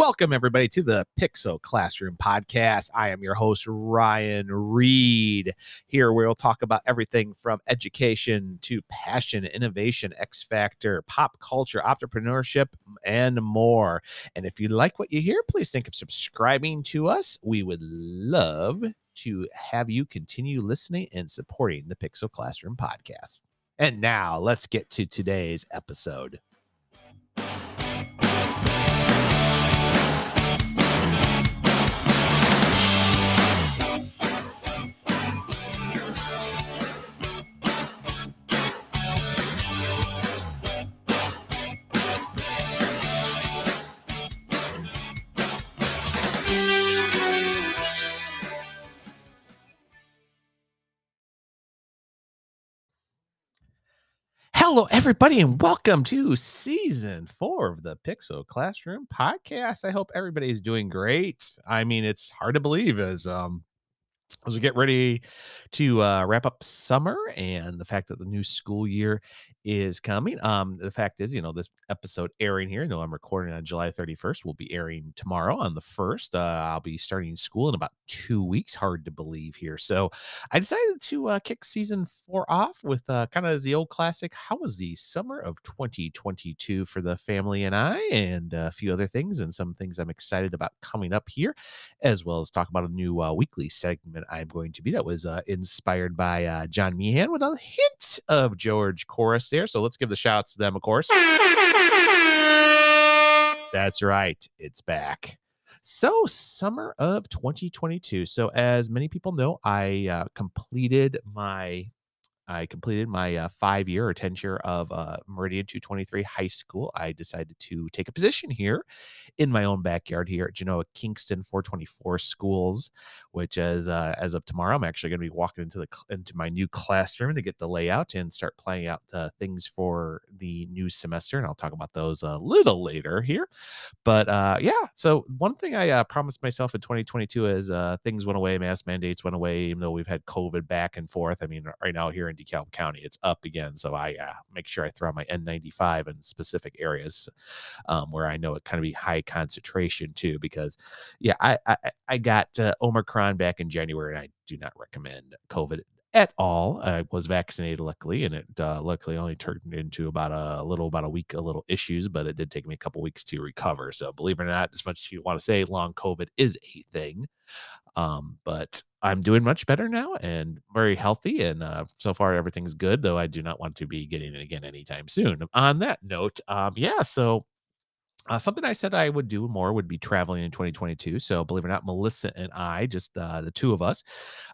Welcome, everybody, to the Pixel Classroom Podcast. I am your host, Ryan Reed. Here, we'll talk about everything from education to passion, innovation, X Factor, pop culture, entrepreneurship, and more. And if you like what you hear, please think of subscribing to us. We would love to have you continue listening and supporting the Pixel Classroom Podcast. And now, let's get to today's episode. Hello, everybody, and welcome to season four of the Pixel Classroom podcast. I hope everybody is doing great. I mean, it's hard to believe as um as we get ready to uh, wrap up summer and the fact that the new school year is coming. Um, the fact is, you know, this episode airing here, though I'm recording on July 31st, will be airing tomorrow on the 1st. Uh, I'll be starting school in about two weeks. Hard to believe here. So I decided to uh, kick season four off with uh, kind of the old classic. How was the summer of 2022 for the family and I, and a few other things, and some things I'm excited about coming up here, as well as talk about a new uh, weekly segment I'm going to be that was uh, inspired by uh, John Meehan with a hint of George Couros there. So let's give the shouts to them, of course. That's right. It's back. So, summer of 2022. So, as many people know, I uh, completed my I completed my uh, five year or 10 year of uh, Meridian 223 high school. I decided to take a position here in my own backyard here at Genoa Kingston 424 schools, which as uh, as of tomorrow, I'm actually going to be walking into the into my new classroom to get the layout and start planning out uh, things for the new semester. And I'll talk about those a little later here. But uh, yeah, so one thing I uh, promised myself in 2022 is things went away, mask mandates went away, even though we've had COVID back and forth. I mean, right now here in DeKalb County. It's up again, so I uh, make sure I throw my N95 in specific areas um, where I know it kind of be high concentration too. Because yeah, I I, I got uh, Omicron back in January, and I do not recommend COVID at all. I was vaccinated, luckily, and it uh, luckily only turned into about a, little, about a week, a little issues, but it did take me a couple weeks to recover. So, believe it or not, as much as you want to say long COVID is a thing, um, but I'm doing much better now and very healthy. And uh, so far, everything's good, though I do not want to be getting it again anytime soon. On that note, um, yeah, so uh, something I said I would do more would be traveling in 2022. So, believe it or not, Melissa and I, just uh, the two of us,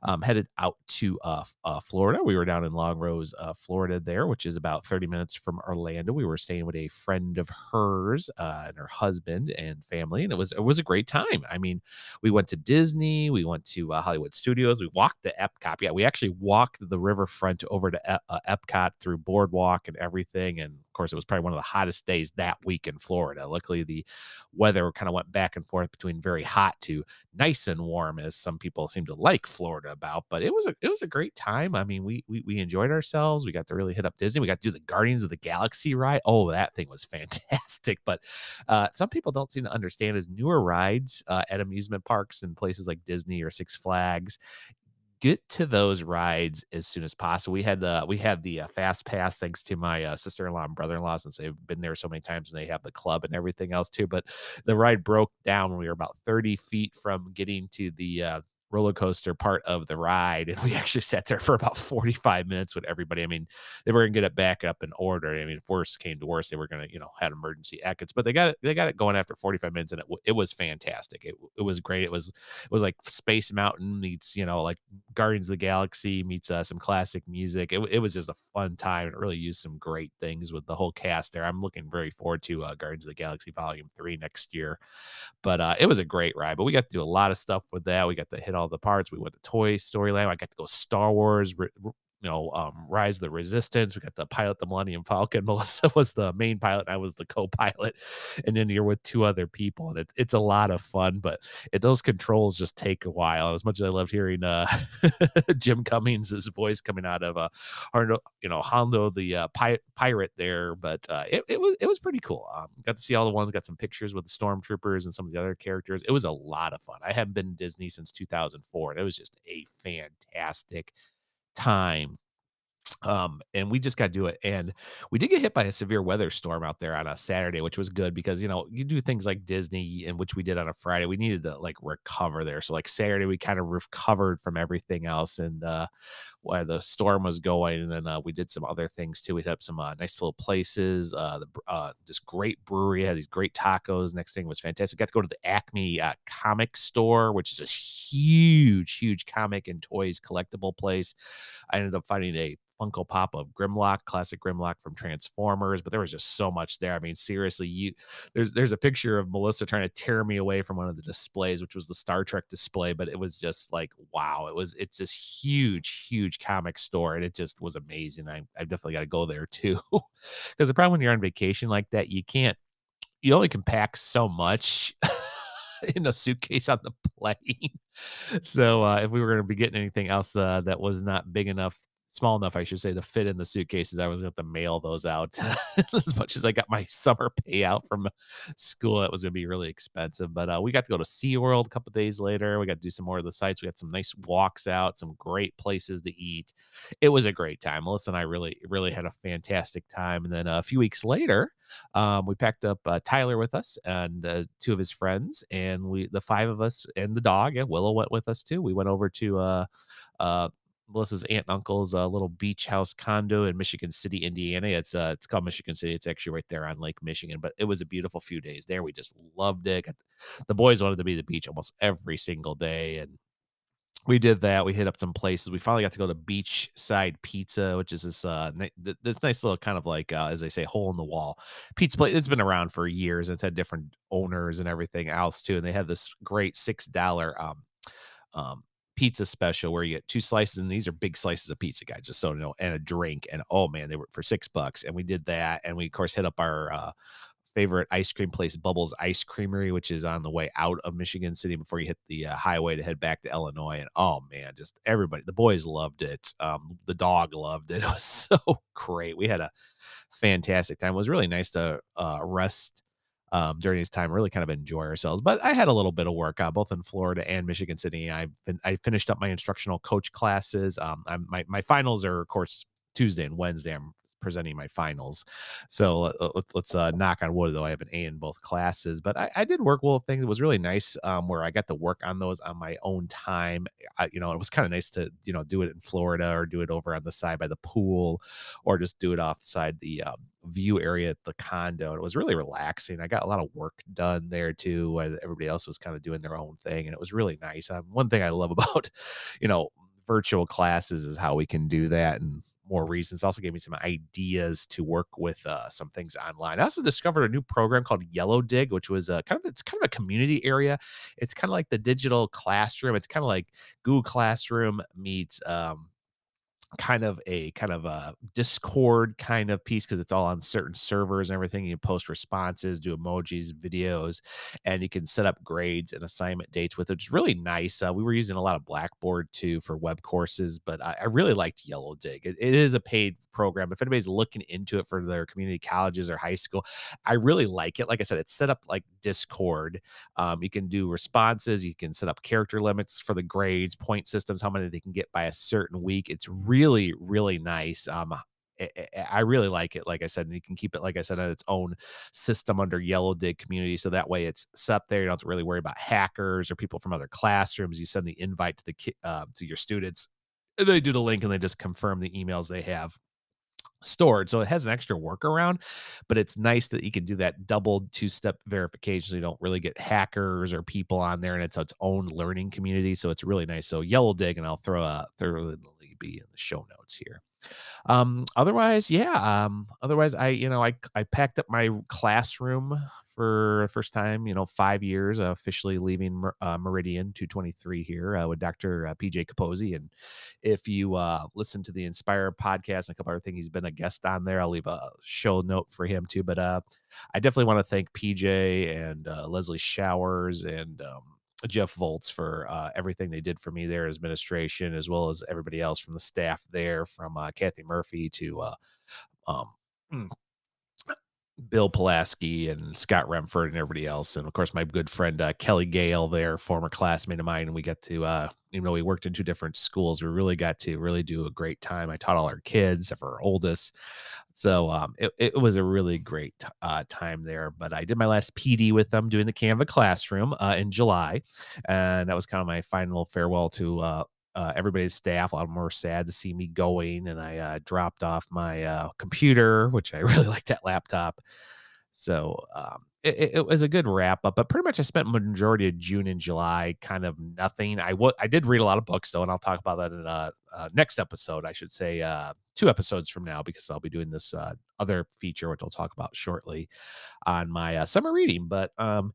um, headed out to uh, uh, Florida. We were down in Longrose, uh, Florida, there, which is about 30 minutes from Orlando. We were staying with a friend of hers uh, and her husband and family, and it was it was a great time. I mean, we went to Disney, we went to Hollywood Studios, we walked the Epcot. Yeah, we actually walked the riverfront over to e- Epcot through Boardwalk and everything, and course, it was probably one of the hottest days that week in Florida. Luckily, the weather kind of went back and forth between very hot to nice and warm, as some people seem to like Florida about. But it was a it was a great time. I mean, we we, we enjoyed ourselves. We got to really hit up Disney. We got to do the Guardians of the Galaxy ride. Oh, that thing was fantastic. But uh, some people don't seem to understand is newer rides uh, at amusement parks and places like Disney or Six Flags get to those rides as soon as possible. We had the we had the uh, fast pass thanks to my uh, sister-in-law and brother-in-law since they've been there so many times and they have the club and everything else too. But the ride broke down when we were about 30 feet from getting to the uh, roller coaster part of the ride. And we actually sat there for about 45 minutes with everybody. I mean, they were gonna get it back up in order. I mean, if worse came to worse, they were gonna, you know, had emergency exits, but they got it, they got it going after 45 minutes and it, it was fantastic. It, it was great. It was, it was like Space Mountain meets, you know, like Guardians of the Galaxy meets uh, some classic music. It, it was just a fun time. It really used some great things with the whole cast there. I'm looking very forward to uh, Guardians of the Galaxy Volume 3 next year. But uh, it was a great ride. But we got to do a lot of stuff with that. We got to hit all the parts. We went to Toy Story Land. I got to go Star Wars, you you know, um, Rise the Resistance. We got the pilot the Millennium Falcon. Melissa was the main pilot. I was the co-pilot, and then you're with two other people, and it's it's a lot of fun. But it, those controls just take a while. As much as I loved hearing uh, Jim Cummings' voice coming out of uh, you know, Hondo the uh, pi- pirate there, but uh, it it was it was pretty cool. Um, got to see all the ones. Got some pictures with the stormtroopers and some of the other characters. It was a lot of fun. I haven't been to Disney since 2004, and it was just a fantastic time um and we just got to do it and we did get hit by a severe weather storm out there on a saturday which was good because you know you do things like disney and which we did on a friday we needed to like recover there so like saturday we kind of recovered from everything else and uh where the storm was going and then uh, we did some other things too. We hit up some uh, nice little places uh the uh this great brewery had these great tacos next thing was fantastic. We got to go to the acme uh, comic store which is a huge huge comic and toys collectible place. I ended up finding a Funko Pop of Grimlock, classic Grimlock from Transformers, but there was just so much there. I mean, seriously, you there's there's a picture of Melissa trying to tear me away from one of the displays, which was the Star Trek display, but it was just like wow, it was it's this huge, huge comic store, and it just was amazing. I I definitely got to go there too, because the problem when you're on vacation like that, you can't you only can pack so much. in a suitcase on the plane. So uh, if we were going to be getting anything else uh, that was not big enough small enough, I should say, to fit in the suitcases. I was going to mail those out as much as I got my summer payout from school. It was going to be really expensive. But uh, we got to go to SeaWorld a couple days later. We got to do some more of the sites. We had some nice walks out, some great places to eat. It was a great time. Melissa and I really, really had a fantastic time. And then a few weeks later, um, we packed up uh, Tyler with us and uh, two of his friends, and we, the five of us, and the dog, and Willow went with us too. We went over to uh, uh, Melissa's aunt and uncle's uh, little beach house condo in Michigan City, Indiana. It's uh, it's called Michigan City. It's actually right there on Lake Michigan. But it was a beautiful few days there. We just loved it. The boys wanted to be the beach almost every single day, and we did that. We hit up some places. We finally got to go to Beachside Pizza, which is this uh this nice little kind of like uh, as they say hole in the wall pizza place. It's been around for years. And It's had different owners and everything else too. And they had this great six dollar um um pizza special where you get two slices, and these are big slices of pizza, guys, just so you know, and a drink. And oh man, they were for six bucks. And we did that. And we, of course, hit up our uh, favorite ice cream place, Bubbles Ice Creamery, which is on the way out of Michigan City before you hit the uh, highway to head back to Illinois. And oh man, just everybody, the boys loved it. Um, the dog loved it. It was so great. We had a fantastic time. It was really nice to uh, rest um, during this time, really kind of enjoy ourselves. But I had a little bit of work uh, both in Florida and Michigan City. I've I finished up my instructional coach classes. Um, I'm, my my finals are of course Tuesday and Wednesday. I'm presenting my finals. So let's let's uh, knock on wood though. I have an A in both classes, but I, I did work well things. It was really nice um, where I got to work on those on my own time. I, you know, it was kind of nice to you know do it in Florida or do it over on the side by the pool, or just do it offside the um, view area at the condo. It was really relaxing. I got a lot of work done there too. Everybody else was kind of doing their own thing, and it was really nice. Um, one thing I love about you know virtual classes is how we can do that and more reasons. Also gave me some ideas to work with uh, some things online. I also discovered a new program called Yellowdig, which was a kind of it's kind of a community area. It's kind of like the digital classroom. It's kind of like Google Classroom meets um, kind of a kind of a discord kind of piece because it's all on certain servers and everything you post responses do emojis videos and you can set up grades and assignment dates with it it's really nice uh, we were using a lot of blackboard too for web courses but i, I really liked Yellowdig it, it is a paid program if anybody's looking into it for their community colleges or high school i really like it like i said it's set up like discord um, you can do responses you can set up character limits for the grades point systems how many they can get by a certain week it's really really really nice um, I really like it. Like I said, and you can keep it, like I said, on its own system under Yellowdig community. So that way it's set there. You don't have to really worry about hackers or people from other classrooms. You send the invite to the uh, to your students, and they do the link and they just confirm the emails they have stored. So it has an extra workaround, but it's nice that you can do that double two step verification. So you don't really get hackers or people on there and it's its own learning community. So it's really nice. So Yellowdig, and I'll throw a thoroughly be in the show notes here. Um, otherwise, yeah. Um, otherwise, I, you know, I, I packed up my classroom for the first time, you know, 5 years, uh, officially leaving uh, Meridian 223 here, uh, with Doctor, uh, PJ Capozzi, and if you, uh, listen to the Inspire podcast and a couple other things, he's been a guest on there, I'll leave a show note for him too, but, uh, I definitely wanna thank PJ and, Leslie Showers and, um, Jeff Volz for, uh, everything they did for me there administration, as well as everybody else from the staff there, from, uh, Kathy Murphy to, uh, um, mm Bill Pulaski and Scott Remford and everybody else, and of course my good friend uh, Kelly Gale, there, former classmate of mine, and we got to, uh, even though we worked in two different schools, we really got to really do a great time. I taught all our kids, for our oldest, so um, it, it was a really great uh, time there. But I did my last PD with them doing the Canva classroom uh, in July, and that was kind of my final farewell to uh, uh, everybody's staff. A lot of them were sad to see me going, and I uh, dropped off my uh, computer, which I really like that laptop. So um, it, it, was a good wrap up, but pretty much I spent majority of June and July kind of nothing. I w- I did read a lot of books though, and I'll talk about that in a, a next episode. I should say uh, two episodes from now because I'll be doing this uh, other feature, which I'll talk about shortly on my uh, summer reading. But um,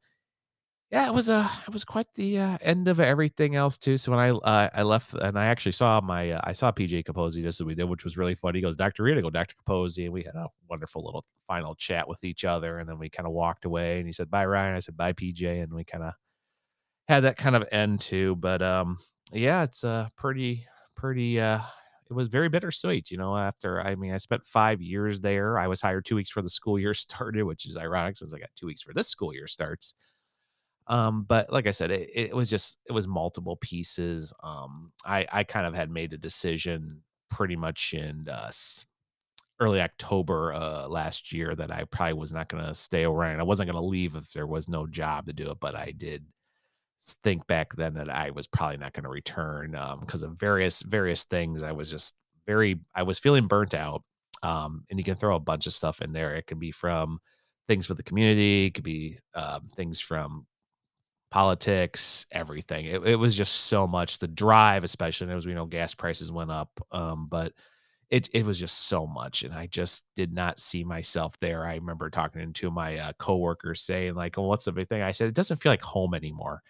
yeah, it was a it was quite the, uh, end of everything else too. So when I uh, I left and I actually saw my uh, I saw PJ Capozzi just as we did, which was really funny. He goes. Reed, I go, Dr. Capozzi, and we had a wonderful little final chat with each other, and then we kind of walked away. And he said, "Bye, Ryan." I said, "Bye, PJ," and we kind of had that kind of end too. But um, yeah, it's uh pretty pretty uh it was very bittersweet, you know. After I mean, I spent five years there. I was hired two weeks for the school year started, which is ironic since I got two weeks for this school year starts um, but like I said, it, it was just it was multiple pieces. Um, I I kind of had made a decision pretty much in uh, early October uh, last year that I probably was not going to stay around. I wasn't going to leave if there was no job to do it, but I did think back then that I was probably not going to return because um, of various various things. I was just very I was feeling burnt out. Um, and you can throw a bunch of stuff in there. It could be from things for the community, it could be um, things from politics, everything. It, it was just so much. The drive, especially as we know, gas prices went up. Um, but it it was just so much, and I just did not see myself there. I remember talking to my uh, coworkers saying like, "Well, what's the big thing?" I said, "It doesn't feel like home anymore."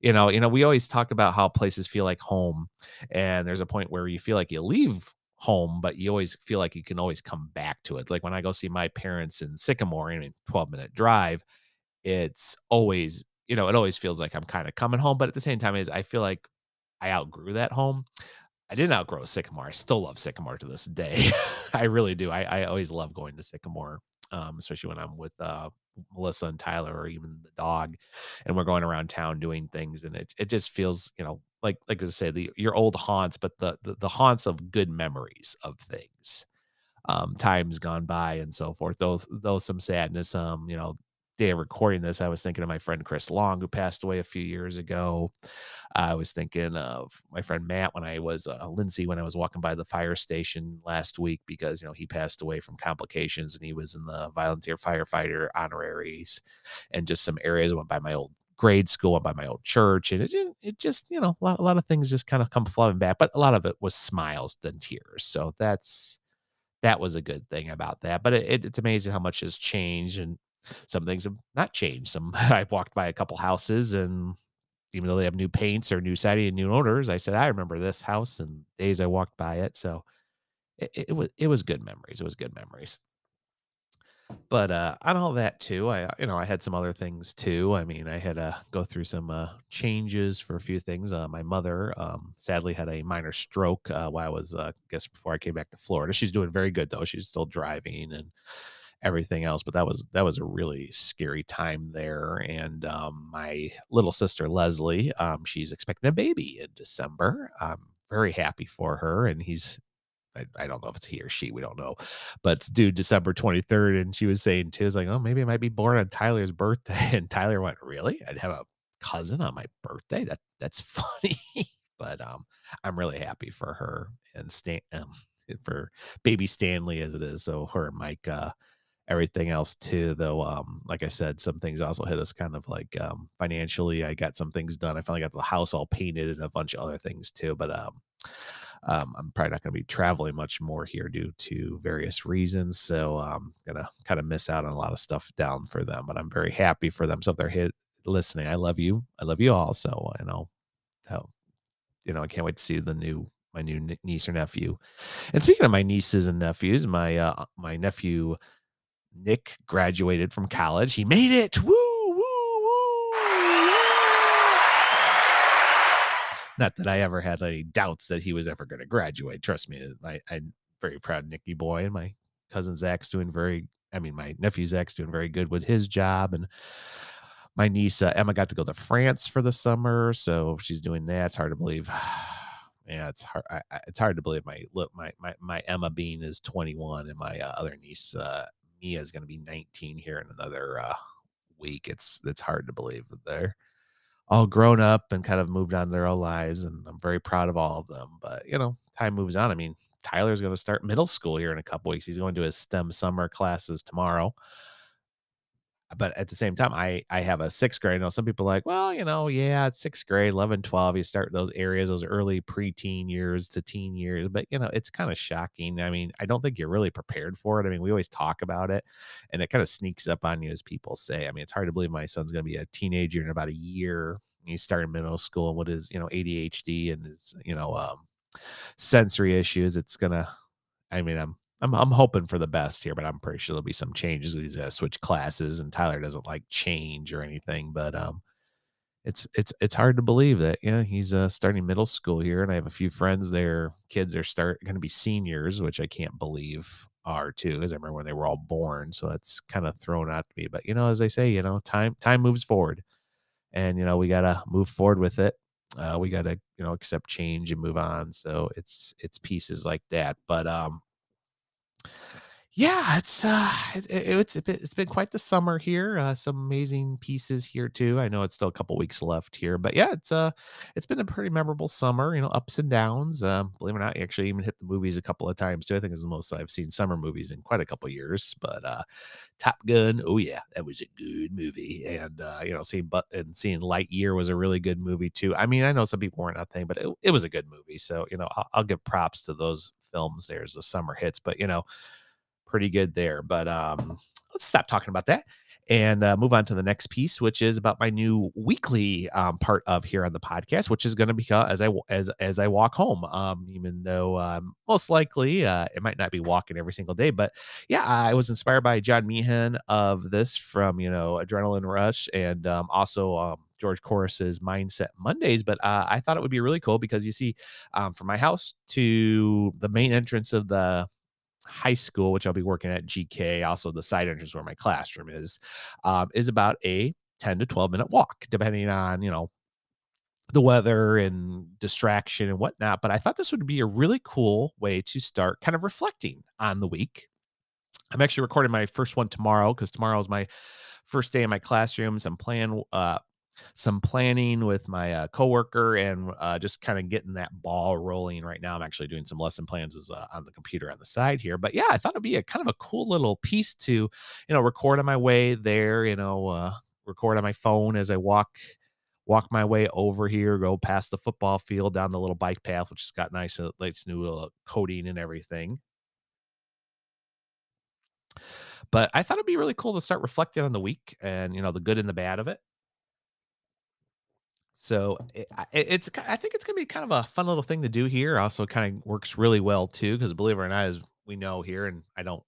You know, you know, we always talk about how places feel like home, and there's a point where you feel like you leave home, but you always feel like you can always come back to it. Like when I go see my parents in Sycamore, I mean, 12 minute drive, it's always you know, it always feels like I'm kind of coming home, but at the same time, is I feel like I outgrew that home. I didn't outgrow Sycamore. I still love Sycamore to this day. I really do. I, I always love going to Sycamore, um, especially when I'm with uh, Melissa and Tyler or even the dog, and we're going around town doing things, and it it just feels, you know, like like I say, the your old haunts, but the the, the haunts of good memories of things, um, times gone by and so forth. Those those some sadness, um, you know, day of recording this, I was thinking of my friend Chris Long, who passed away a few years ago. I was thinking of my friend Matt when I was uh, Lindsay when I was walking by the fire station last week because you know he passed away from complications and he was in the volunteer firefighter honoraries and just some areas I went by my old grade school and by my old church and it, it just you know a lot, a lot of things just kind of come flooding back but a lot of it was smiles than tears so that's that was a good thing about that but it, it's amazing how much has changed and some things have not changed. Some I've walked by a couple houses and even though they have new paints or new siding and new owners, I said, I remember this house and days I walked by it. So it, it was it was good memories. It was good memories. But uh on all that too, I you know, I had some other things too. I mean, I had to go through some uh changes for a few things. Uh my mother um sadly had a minor stroke uh while I was uh I guess before I came back to Florida. She's doing very good though. She's still driving and everything else. But that was that was a really scary time there. And um, my little sister Leslie, um, she's expecting a baby in December. I'm very happy for her, and he's I, I, don't know if it's he or she, we don't know, but due December 23rd. And she was saying too, it's like, oh, maybe it might be born on Tyler's birthday. And Tyler went, Really? I'd have a cousin on my birthday? That that's funny. but um I'm really happy for her and Stan um, for baby Stanley as it is. So her and Mike uh everything else too though um like i said some things also hit us kind of like um financially i got some things done i finally got the house all painted and a bunch of other things too but um um, I'm probably not going to be traveling much more here due to various reasons. So I'm gonna kind of miss out on a lot of stuff down for them. But I'm very happy for them. So if they're hit listening, I love you. I love you all. So I know how you know I can't wait to see the new my new niece or nephew. And speaking of my nieces and nephews, my uh, my nephew Nick graduated from college. He made it. Woo! woo, woo! Not that I ever had any doubts that he was ever going to graduate. Trust me, I, I'm very proud Nicky boy, and my cousin Zach's doing very. I mean, my nephew Zach's doing very good with his job, and my niece uh, Emma got to go to France for the summer, so she's doing that. It's hard to believe. yeah, it's hard. I, it's hard to believe my look my my my Emma Bean is 21, and my uh, other niece uh, Mia is going to be 19 here in another uh, week. It's it's hard to believe that they're all grown up and kind of moved on their own lives, and I'm very proud of all of them. But you know, time moves on. I mean, Tyler's going to start middle school here in a couple weeks. He's going to his STEM summer classes tomorrow but at the same time, I I have a sixth grade. I know some people like, well, you know, yeah, it's sixth grade, 11, 12. You start those areas, those early preteen years to teen years. But, you know, it's kind of shocking. I mean, I don't think you're really prepared for it. I mean, we always talk about it and it kind of sneaks up on you as people say. I mean, it's hard to believe my son's going to be a teenager in about a year. He's starting middle school and what is, you know, ADHD and his, you know, um, sensory issues. It's going to, I mean, I'm I'm I'm hoping for the best here, but I'm pretty sure there'll be some changes. He's uh, switch classes, and Tyler doesn't like change or anything. But um, it's it's it's hard to believe that yeah he's uh, starting middle school here, and I have a few friends there. Kids are start going to be seniors, which I can't believe are too, because I remember when they were all born. So that's kind of thrown out to me. But you know, as I say, you know, time time moves forward, and you know we gotta move forward with it. Uh, we gotta you know accept change and move on. So it's it's pieces like that. But um, yeah, it's uh, it, it's been, it's been quite the summer here. Uh, some amazing pieces here too. I know it's still a couple weeks left here, but yeah, it's uh, it's been a pretty memorable summer. You know, ups and downs. Um, believe it or not, I actually even hit the movies a couple of times too. I think it's the most I've seen summer movies in quite a couple years. But uh, Top Gun, oh yeah, that was a good movie. And uh, you know, seeing but and seeing Lightyear was a really good movie too. I mean, I know some people weren't a thing, but it, it was a good movie. So you know, I'll, I'll give props to those films there as the summer hits. But you know pretty good there. But um, let's stop talking about that and uh, move on to the next piece, which is about my new weekly um, part of here on the podcast, which is going to be as I as as I walk home. Um, even though um, most likely uh, it might not be walking every single day, but yeah, I was inspired by John Meehan of this from you know Adrenaline Rush and um, also um, George Couros's Mindset Mondays. But uh, I thought it would be really cool because you see, um, from my house to the main entrance of the high school, which I'll be working at GK, also the side entrance where my classroom is, um, is about a 10 to 12 minute walk, depending on, you know, the weather and distraction and whatnot. But I thought this would be a really cool way to start kind of reflecting on the week. I'm actually recording my first one tomorrow because tomorrow is my first day in my classrooms. I'm playing uh, some planning with my uh, coworker and uh, just kind of getting that ball rolling right now. I'm actually doing some lesson plans as, uh, on the computer on the side here, but yeah, I thought it'd be a kind of a cool little piece to, you know, record on my way there, you know, uh, record on my phone as I walk walk my way over here, go past the football field down the little bike path, which has got nice, uh, nice new uh, coating and everything. But I thought it'd be really cool to start reflecting on the week and you know the good and the bad of it so it, it's I think it's gonna be kind of a fun little thing to do here. Also, kind of works really well too because believe it or not, as we know here, and I don't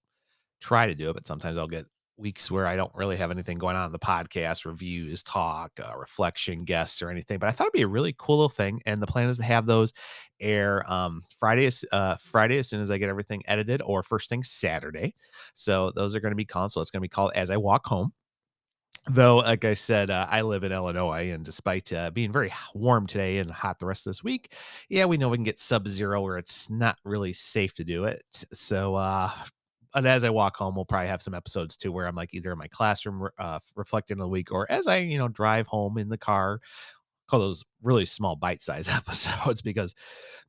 try to do it, but sometimes I'll get weeks where I don't really have anything going on in the podcast, reviews, talk, uh, reflection, guests, or anything. But I thought it'd be a really cool little thing, and the plan is to have those air um, Friday, uh, Friday as soon as I get everything edited, or first thing Saturday. So those are going to be called. It's going to be called as I walk home though like i said uh, i live in illinois and despite uh, being very warm today and hot the rest of this week yeah we know we can get sub zero where it's not really safe to do it. So uh and as i walk home we'll probably have some episodes too where i'm like either in my classroom uh reflecting on the week or as i you know drive home in the car call those really small bite-sized episodes because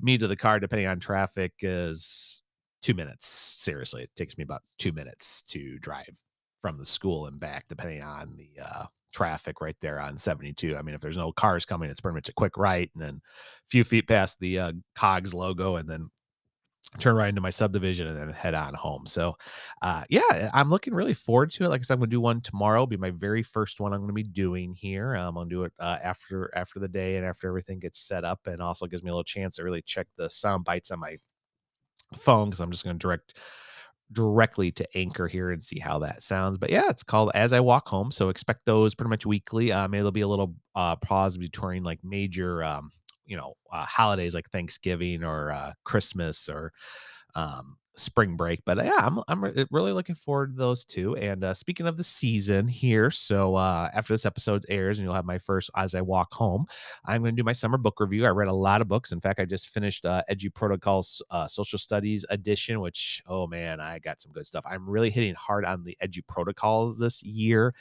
me to the car depending on traffic is two minutes seriously it takes me about two minutes to drive from the school and back, depending on the uh, traffic right there on 72. I mean, if there's no cars coming, it's pretty much a quick right and then a few feet past the uh, Cogs logo and then turn right into my subdivision and then head on home. So, uh, yeah, I'm looking really forward to it. Like I said, I'm gonna do one tomorrow. It'll be my very first one I'm gonna be doing here. I'm gonna do it uh, after after the day and after everything gets set up, and also gives me a little chance to really check the sound bites on my phone because I'm just gonna direct directly to Anchor here and see how that sounds. But yeah, it's called As I Walk Home. So expect those pretty much weekly. Um, maybe there'll be a little uh, pause between like major um, you know uh, holidays like Thanksgiving or uh, Christmas or um, spring break. But yeah, I'm I'm really looking forward to those two. And uh, speaking of the season here, so uh, after this episode airs, and you'll have my first as I walk home, I'm going to do my summer book review. I read a lot of books. In fact, I just finished uh, Protocols uh, Social Studies edition, which oh man, I got some good stuff. I'm really hitting hard on the EduProtocols this year.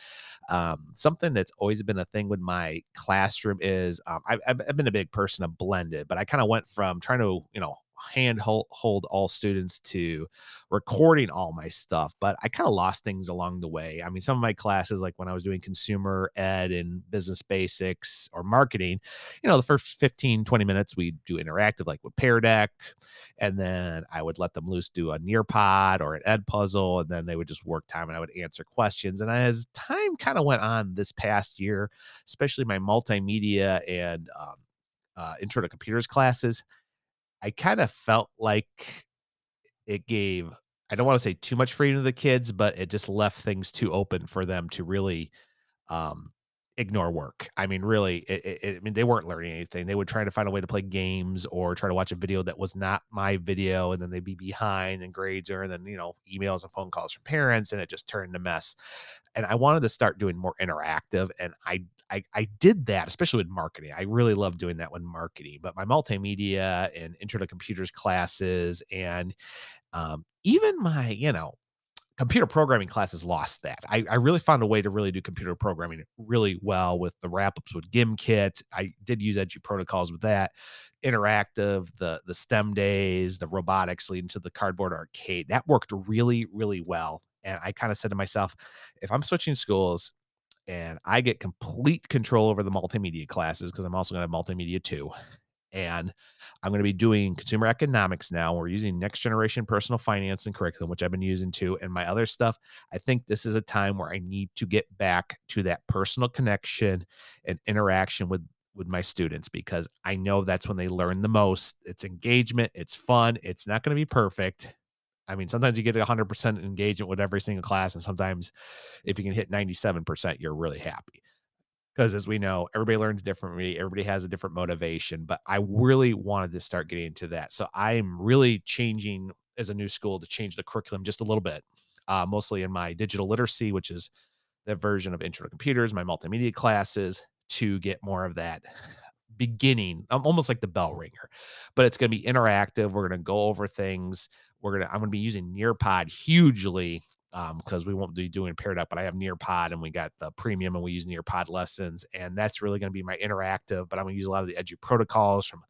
Um, something that's always been a thing with my classroom is um, I've, I've been a big person of blended, but I kind of went from trying to you know hand hold, hold all students to recording all my stuff but i kind of lost things along the way i mean some of my classes like when i was doing consumer ed and business basics or marketing you know the first 15 20 minutes we do interactive like with Pear Deck and then i would let them loose do a Nearpod or an Edpuzzle. and then they would just work time and i would answer questions and as time kind of went on this past year especially my multimedia and um, uh, intro to computers classes I kind of felt like it gave I don't want to say too much freedom to the kids, but it just left things too open for them to really um, ignore work. I mean, really, it, it, I mean, they weren't learning anything. They would try to find a way to play games or try to watch a video that was not my video, and then they'd be behind, and grades are, and then you know, emails and phone calls from parents, and it just turned a mess. And I wanted to start doing more interactive, and I I, I did that, especially with marketing. I really love doing that with marketing, but my multimedia and intro to computers classes and um, even my, you know, computer programming classes lost that. I, I really found a way to really do computer programming really well with the wrap ups with GimKit. I did use EduProtocols with that, interactive, the the STEM days, the robotics leading to the cardboard arcade. That worked really, really well. And I kind of said to myself, if I'm switching schools, and I get complete control over the multimedia classes because I'm also going to have multimedia too. And I'm going to be doing consumer economics now. We're using next generation personal finance and curriculum, which I've been using too. And my other stuff, I think this is a time where I need to get back to that personal connection and interaction with with my students because I know that's when they learn the most. It's engagement, it's fun, it's not going to be perfect. I mean, sometimes you get 100% engagement with every single class, and sometimes if you can hit 97%, you're really happy. Because as we know, everybody learns differently, everybody has a different motivation, but I really wanted to start getting into that. So I'm really changing as a new school to change the curriculum just a little bit, uh, mostly in my digital literacy, which is the version of intro to computers, my multimedia classes, to get more of that beginning, I'm almost like the bell ringer, but it's going to be interactive. We're going to go over things we're gonna I'm gonna be using Nearpod hugely um because we won't be doing paired up, but I have Nearpod and we got the premium and we use Nearpod lessons, and that's really gonna be my interactive. But I'm gonna use a lot of the EduProtocols from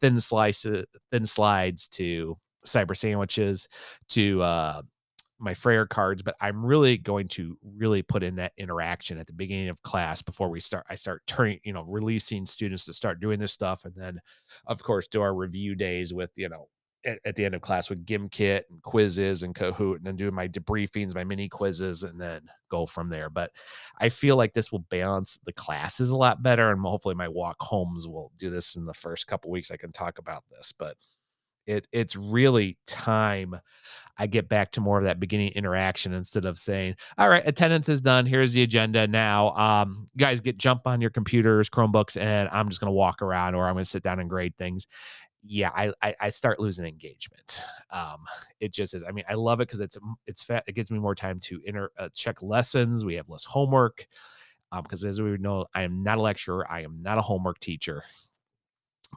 thin slices, thin slides to cyber sandwiches to uh my Frayer cards, but I'm really going to really put in that interaction at the beginning of class before we start. I start turning, you know, releasing students to start doing this stuff, and then, of course, do our review days with you know at, at, the end of class with GimKit and quizzes and Kahoot, and then do my debriefings, my mini quizzes, and then go from there. But I feel like this will balance the classes a lot better, and hopefully my walk homes will do this in the first couple weeks. I can talk about this, but it it's really time I get back to more of that beginning interaction instead of saying, "All right, attendance is done. Here's the agenda. Now, um, guys, get jump on your computers, Chromebooks, and I'm just going to walk around, or I'm going to sit down and grade things." Yeah, I, I, I start losing engagement. Um, it just is. I mean, I love it because it's it's fat. It gives me more time to inter uh, check lessons. We have less homework. Um, because as we know, I am not a lecturer. I am not a homework teacher.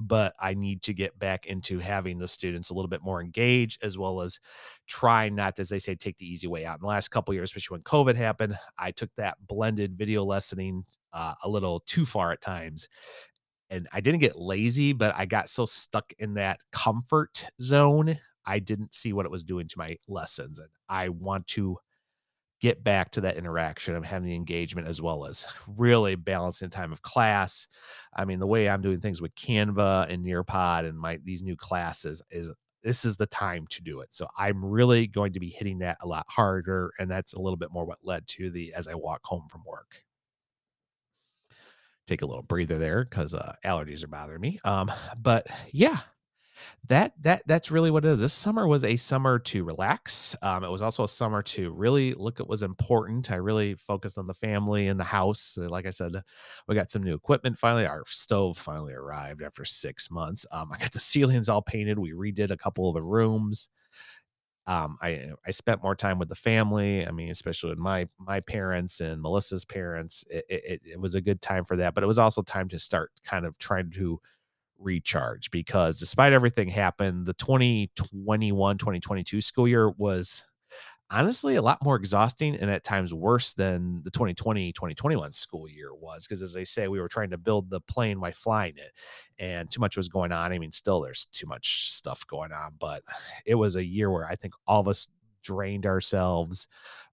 But I need to get back into having the students a little bit more engaged, as well as try not, as they say, take the easy way out. In the last couple years, especially when COVID happened, I took that blended video lessoning uh, a little too far at times, and I didn't get lazy, but I got so stuck in that comfort zone, I didn't see what it was doing to my lessons. And I want to get back to that interaction of having the engagement as well as really balancing time of class. I mean, the way I'm doing things with Canva and Nearpod and my these new classes is this is the time to do it. So I'm really going to be hitting that a lot harder. And that's a little bit more what led to the as I walk home from work. Take a little breather there because uh, allergies are bothering me. Um, but yeah, that that that's really what it is. This summer was a summer to relax. Um, it was also a summer to really look at what was important. I really focused on the family and the house. Like I said, we got some new equipment finally. Our stove finally arrived after six months. Um, I got the ceilings all painted. We redid a couple of the rooms. Um, I I spent more time with the family. I mean, especially with my my parents and Melissa's parents. It, it, it was a good time for that, but it was also time to start kind of trying to recharge because despite everything happened, the 2021 2022 school year was honestly a lot more exhausting and at times worse than the 2020 2021 school year was. Because as I say, we were trying to build the plane while flying it, and too much was going on. I mean, still there's too much stuff going on, but it was a year where I think all of us drained ourselves.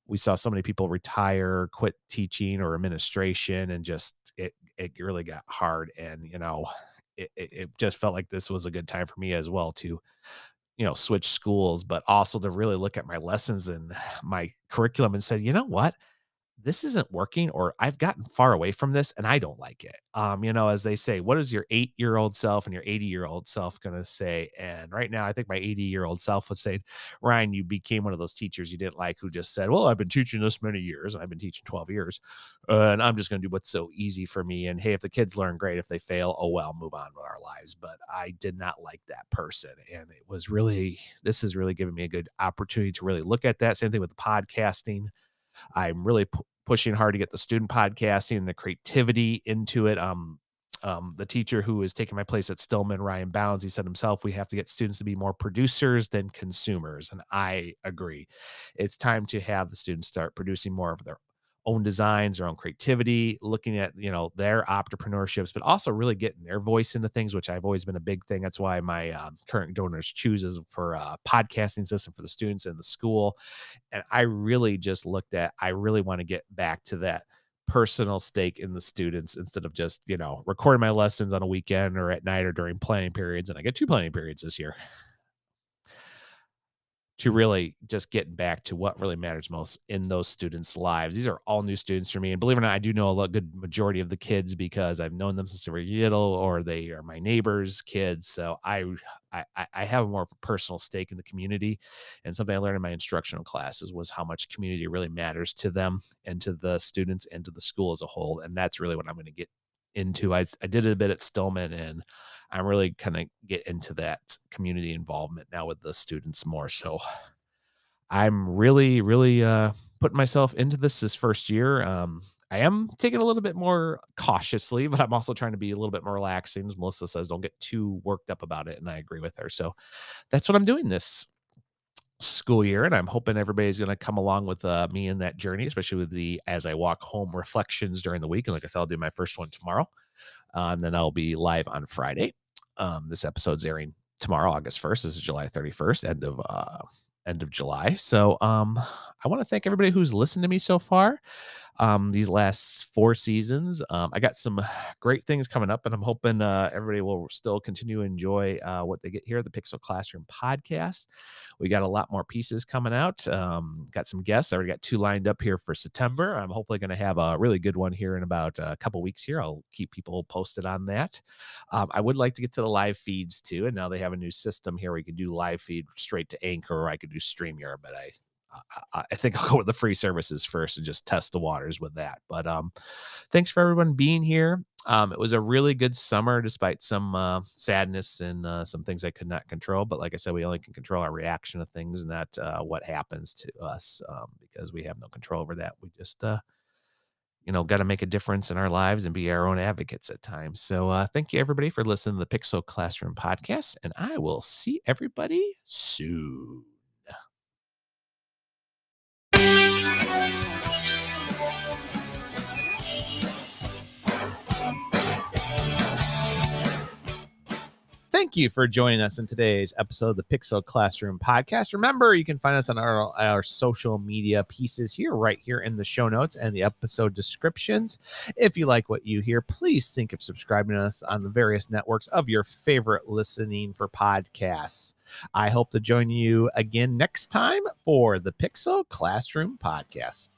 We saw so many people retire, quit teaching or administration, and just it it really got hard. And you know, it, it just felt like this was a good time for me as well to you know switch schools but also to really look at my lessons and my curriculum and said you know what this isn't working or I've gotten far away from this and I don't like it. Um, you know, as they say, what is your eight year old self and your 80 year old self going to say? And right now, I think my 80 year old self would say, Ryan, you became one of those teachers you didn't like who just said, well, I've been teaching this many years. and I've been teaching 12 years and I'm just going to do what's so easy for me. And hey, if the kids learn great, if they fail, oh well, move on with our lives. But I did not like that person. And it was really, this has really given me a good opportunity to really look at that. Same thing with the podcasting. I'm really pu- pushing hard to get the student podcasting and the creativity into it. Um, um, the teacher who is taking my place at Stillman, Ryan Bounds, he said himself, we have to get students to be more producers than consumers. And I agree. It's time to have the students start producing more of their own designs, their own creativity, looking at, you know, their entrepreneurships, but also really getting their voice into things, which I've always been a big thing. That's why my um, current donors chooses for a podcasting system for the students in the school. And I really just looked at, I really want to get back to that personal stake in the students instead of just, you know, recording my lessons on a weekend or at night or during planning periods. And I get two planning periods this year to really just getting back to what really matters most in those students' lives. These are all new students for me. And believe it or not, I do know a good majority of the kids because I've known them since they were little or they are my neighbors' kids. So I I, I have more of a personal stake in the community. And something I learned in my instructional classes was how much community really matters to them and to the students and to the school as a whole. And that's really what I'm going to get into. I, I did it a bit at Stillman and I'm really kind of get into that community involvement now with the students more. So I'm really, really uh, putting myself into this this first year. Um, I am taking a little bit more cautiously, but I'm also trying to be a little bit more relaxing. As Melissa says, don't get too worked up about it. And I agree with her. So that's what I'm doing this school year. And I'm hoping everybody's going to come along with uh, me in that journey, especially with the as I walk home reflections during the week. And like I said, I'll do my first one tomorrow. Um, then I'll be live on Friday. Um, this episode's airing tomorrow, August 1st. This is July 31st, end of uh end of July. So um I want to thank everybody who's listened to me so far um, these last four seasons. Um, I got some great things coming up, and I'm hoping uh, everybody will still continue to enjoy uh, what they get here, the Pixel Classroom podcast. We got a lot more pieces coming out. Um, got some guests. I already got two lined up here for September. I'm hopefully going to have a really good one here in about a couple weeks here. I'll keep people posted on that. Um, I would like to get to the live feeds too, and now they have a new system here where you can do live feed straight to Anchor, or I could do StreamYard, but I I, think I'll go with the free services first and just test the waters with that. But um, thanks for everyone being here. Um, it was a really good summer, despite some uh, sadness and uh, some things I could not control. But like I said, we only can control our reaction to things and not uh, what happens to us um, because we have no control over that. We just, uh, you know, got to make a difference in our lives and be our own advocates at times. So uh, thank you, everybody, for listening to the Pixel Classroom podcast. And I will see everybody soon. Bye. Thank you for joining us in today's episode of the Pixel Classroom podcast. Remember, you can find us on our, our social media pieces here, right here in the show notes and the episode descriptions. If you like what you hear, please think of subscribing to us on the various networks of your favorite listening for podcasts. I hope to join you again next time for the Pixel Classroom podcast.